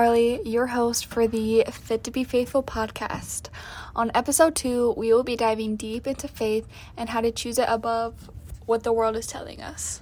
Carly, your host for the Fit to Be Faithful podcast. On episode two, we will be diving deep into faith and how to choose it above what the world is telling us.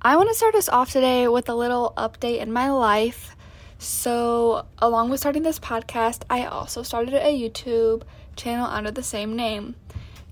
I want to start us off today with a little update in my life. So, along with starting this podcast, I also started a YouTube channel under the same name.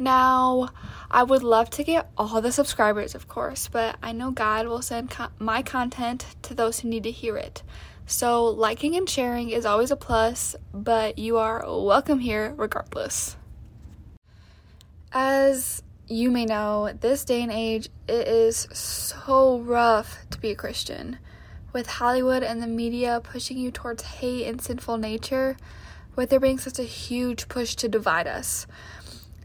Now, I would love to get all the subscribers, of course, but I know God will send co- my content to those who need to hear it. So, liking and sharing is always a plus, but you are welcome here regardless. As you may know, this day and age, it is so rough to be a Christian. With Hollywood and the media pushing you towards hate and sinful nature, with there being such a huge push to divide us.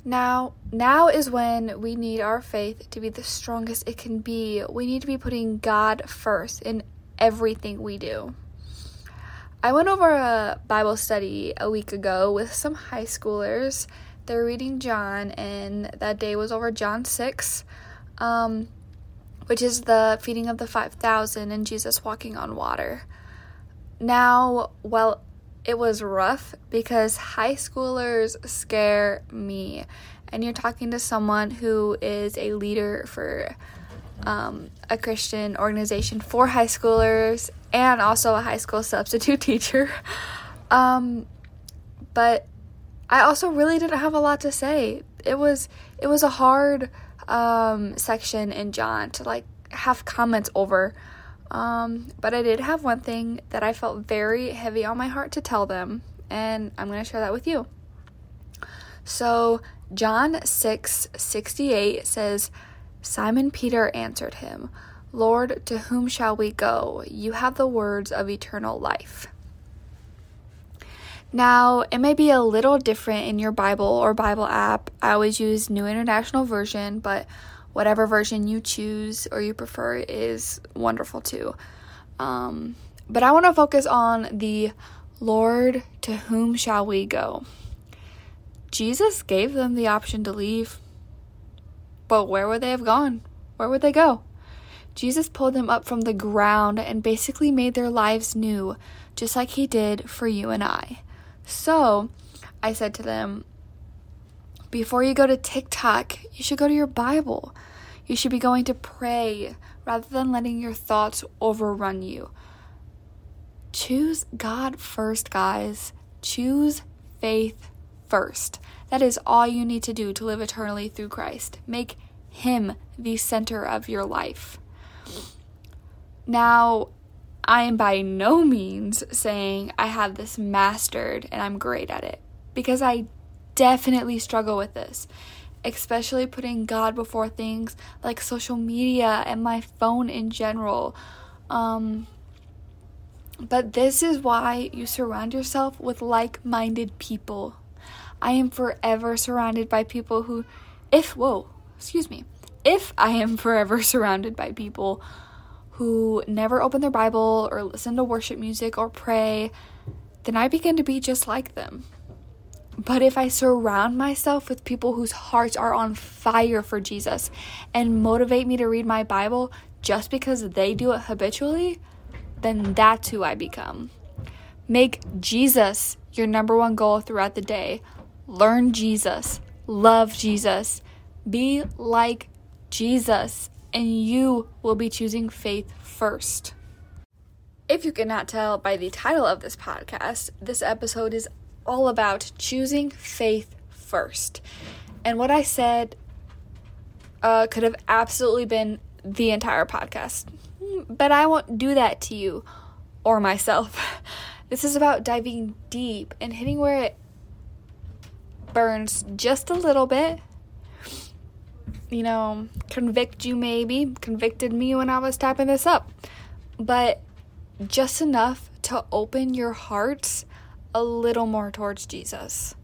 Now, now is when we need our faith to be the strongest it can be. We need to be putting God first in everything we do. I went over a Bible study a week ago with some high schoolers. They're reading John, and that day was over John 6, um, which is the feeding of the 5,000 and Jesus walking on water. Now, well, it was rough because high schoolers scare me. And you're talking to someone who is a leader for um, a Christian organization for high schoolers and also a high school substitute teacher. Um, but I also really didn't have a lot to say. It was it was a hard um, section in John to like have comments over. Um, but I did have one thing that I felt very heavy on my heart to tell them, and I'm going to share that with you. So, John 6 68 says, Simon Peter answered him, Lord, to whom shall we go? You have the words of eternal life. Now, it may be a little different in your Bible or Bible app. I always use New International Version, but whatever version you choose or you prefer is wonderful too. Um, but I want to focus on the Lord, to whom shall we go? Jesus gave them the option to leave. But where would they have gone? Where would they go? Jesus pulled them up from the ground and basically made their lives new, just like he did for you and I. So, I said to them, before you go to TikTok, you should go to your Bible. You should be going to pray rather than letting your thoughts overrun you. Choose God first, guys. Choose faith first. That is all you need to do to live eternally through Christ. Make Him the center of your life. Now, I am by no means saying I have this mastered and I'm great at it because I definitely struggle with this, especially putting God before things like social media and my phone in general. Um, but this is why you surround yourself with like minded people. I am forever surrounded by people who, if, whoa, excuse me, if I am forever surrounded by people who never open their Bible or listen to worship music or pray, then I begin to be just like them. But if I surround myself with people whose hearts are on fire for Jesus and motivate me to read my Bible just because they do it habitually, then that's who I become. Make Jesus your number one goal throughout the day. Learn Jesus, love Jesus, be like Jesus, and you will be choosing faith first. If you cannot tell by the title of this podcast, this episode is all about choosing faith first. And what I said uh, could have absolutely been the entire podcast. But I won't do that to you or myself. This is about diving deep and hitting where it burns just a little bit. You know, convict you maybe, convicted me when I was typing this up. But just enough to open your hearts a little more towards Jesus.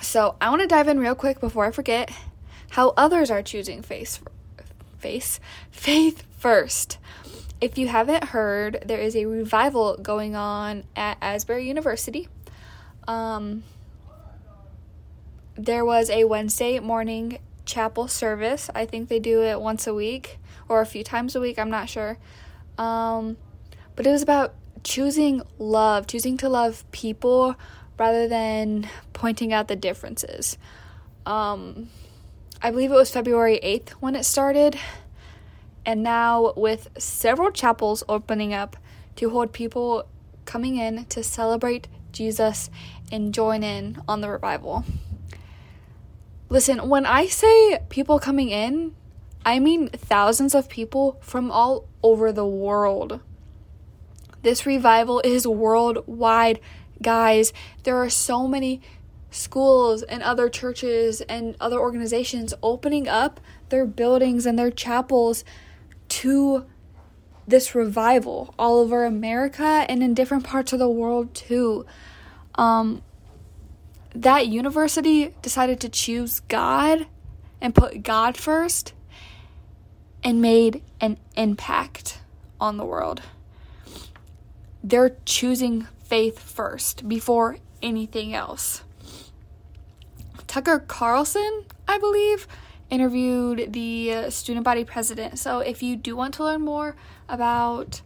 So, I want to dive in real quick before I forget how others are choosing face face faith first. If you haven't heard, there is a revival going on at Asbury University. Um, there was a Wednesday morning chapel service. I think they do it once a week or a few times a week, I'm not sure. Um, but it was about choosing love, choosing to love people rather than pointing out the differences. Um, I believe it was February 8th when it started. And now, with several chapels opening up to hold people coming in to celebrate Jesus and join in on the revival. Listen, when I say people coming in, I mean thousands of people from all over the world. This revival is worldwide, guys. There are so many schools and other churches and other organizations opening up their buildings and their chapels to this revival all over America and in different parts of the world too. Um, that university decided to choose God and put God first and made an impact on the world. They're choosing faith first before anything else. Tucker Carlson, I believe, interviewed the student body president. So if you do want to learn more about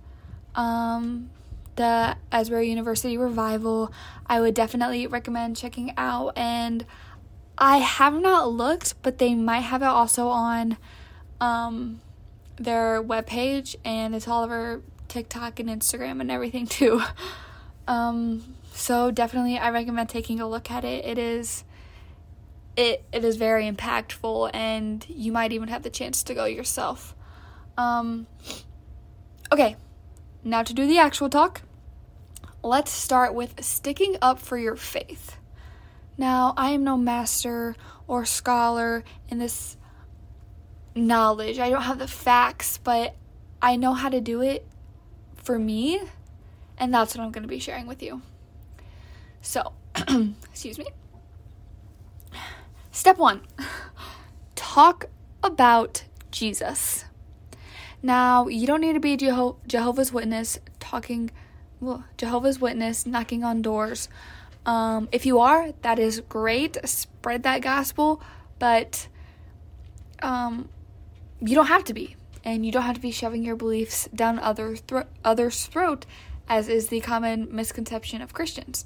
um, the Asbury University revival, I would definitely recommend checking out. And I have not looked, but they might have it also on um, their webpage, and it's all over TikTok and Instagram and everything too. Um, so definitely, I recommend taking a look at it. It is it it is very impactful and you might even have the chance to go yourself. Um, okay, now to do the actual talk. Let's start with sticking up for your faith. Now, I am no master or scholar in this knowledge. I don't have the facts, but I know how to do it for me, and that's what I'm going to be sharing with you. So, excuse me. Step one talk about Jesus. Now, you don't need to be Jeho- Jehovah's Witness talking, well, Jehovah's Witness knocking on doors. Um, if you are, that is great. Spread that gospel, but um, you don't have to be, and you don't have to be shoving your beliefs down other thro- others' throat, as is the common misconception of Christians.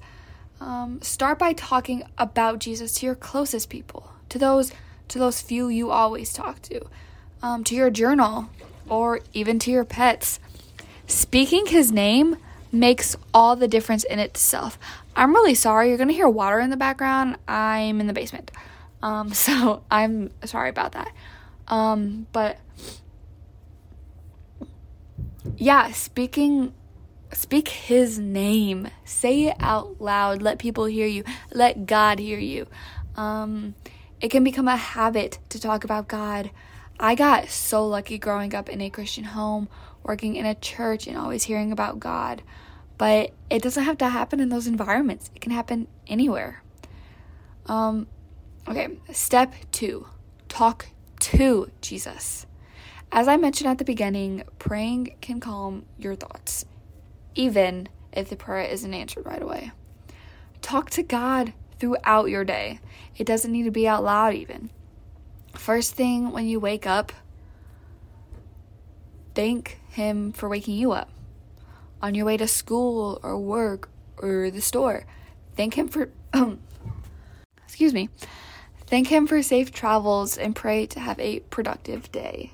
Um, start by talking about Jesus to your closest people, to those to those few you always talk to, um, to your journal, or even to your pets. Speaking His name makes all the difference in itself. I'm really sorry. You're gonna hear water in the background. I'm in the basement, um, so I'm sorry about that. Um, but yeah, speaking Speak his name. Say it out loud. Let people hear you. Let God hear you. Um, it can become a habit to talk about God. I got so lucky growing up in a Christian home, working in a church, and always hearing about God. But it doesn't have to happen in those environments, it can happen anywhere. Um, okay, step two talk to Jesus. As I mentioned at the beginning, praying can calm your thoughts even if the prayer isn't answered right away. Talk to God throughout your day. It doesn't need to be out loud, even. First thing when you wake up, thank Him for waking you up. On your way to school or work or the store, thank Him for. excuse me. Thank Him for safe travels and pray to have a productive day.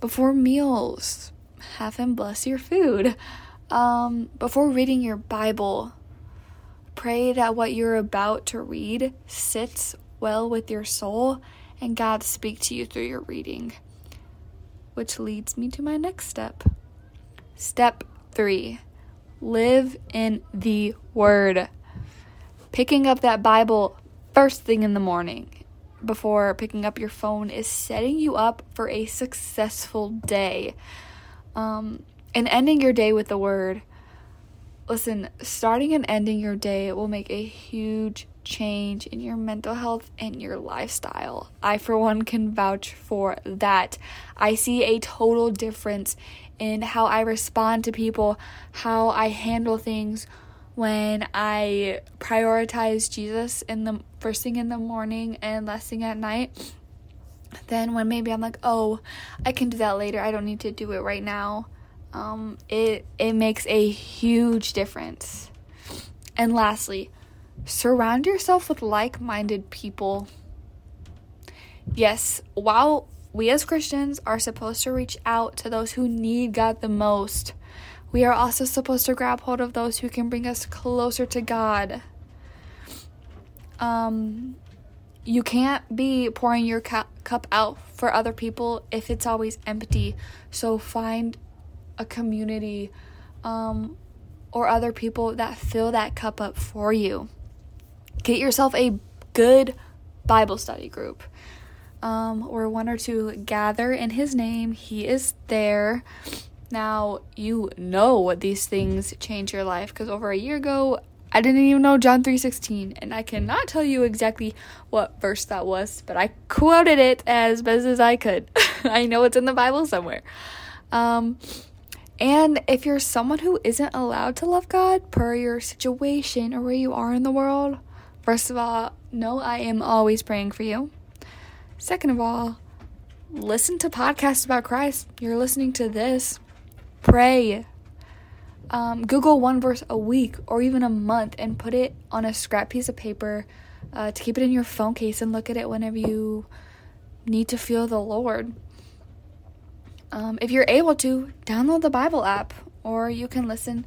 Before meals, have Him bless your food. Um, before reading your Bible, pray that what you're about to read sits well with your soul and God speak to you through your reading. Which leads me to my next step. Step three live in the Word. Picking up that Bible first thing in the morning before picking up your phone is setting you up for a successful day. Um, and ending your day with the word. Listen, starting and ending your day will make a huge change in your mental health and your lifestyle. I, for one, can vouch for that. I see a total difference in how I respond to people, how I handle things when I prioritize Jesus in the first thing in the morning and last thing at night. Then when maybe I'm like, oh, I can do that later. I don't need to do it right now Um, it it makes a huge difference. And lastly, surround yourself with like-minded people. Yes, while we as Christians are supposed to reach out to those who need God the most, we are also supposed to grab hold of those who can bring us closer to God. Um, you can't be pouring your cu- cup out for other people if it's always empty. So find a community um, or other people that fill that cup up for you. Get yourself a good Bible study group um, where one or two gather in His name. He is there. Now, you know these things change your life because over a year ago, I didn't even know John 3:16 and I cannot tell you exactly what verse that was, but I quoted it as best as I could. I know it's in the Bible somewhere. Um, and if you're someone who isn't allowed to love God per your situation or where you are in the world, first of all, know I am always praying for you. Second of all, listen to podcasts about Christ. You're listening to this. Pray. Um, Google one verse a week or even a month and put it on a scrap piece of paper uh, to keep it in your phone case and look at it whenever you need to feel the Lord. Um, if you're able to, download the Bible app, or you can listen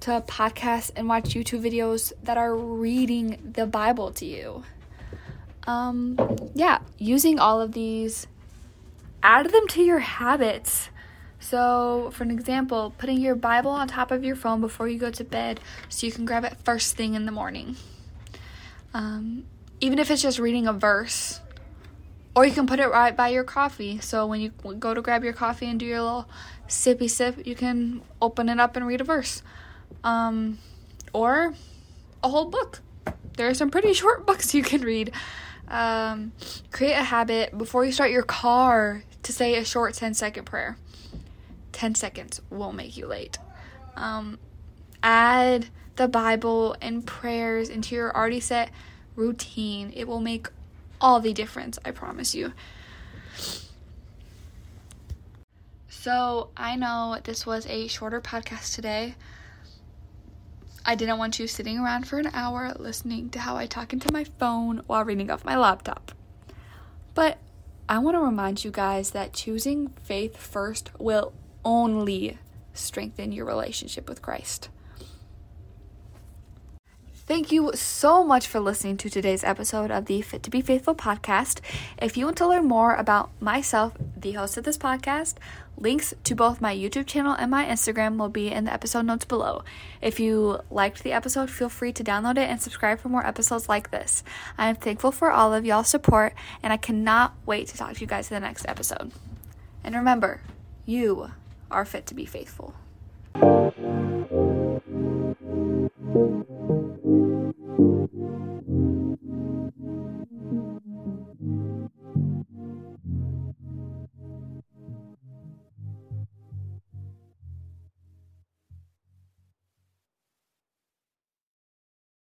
to podcasts and watch YouTube videos that are reading the Bible to you. Um, yeah, using all of these, add them to your habits. So, for an example, putting your Bible on top of your phone before you go to bed so you can grab it first thing in the morning. Um, even if it's just reading a verse or you can put it right by your coffee. So when you go to grab your coffee and do your little sippy sip, you can open it up and read a verse. Um, or a whole book. There are some pretty short books you can read. Um, create a habit before you start your car to say a short 10 second prayer. 10 seconds won't make you late. Um, add the Bible and prayers into your already set routine. It will make all the difference, I promise you. So, I know this was a shorter podcast today. I didn't want you sitting around for an hour listening to how I talk into my phone while reading off my laptop. But I want to remind you guys that choosing faith first will only strengthen your relationship with Christ. Thank you so much for listening to today's episode of the Fit to Be Faithful podcast. If you want to learn more about myself, the host of this podcast, links to both my YouTube channel and my Instagram will be in the episode notes below. If you liked the episode, feel free to download it and subscribe for more episodes like this. I am thankful for all of y'all's support and I cannot wait to talk to you guys in the next episode. And remember, you are fit to be faithful.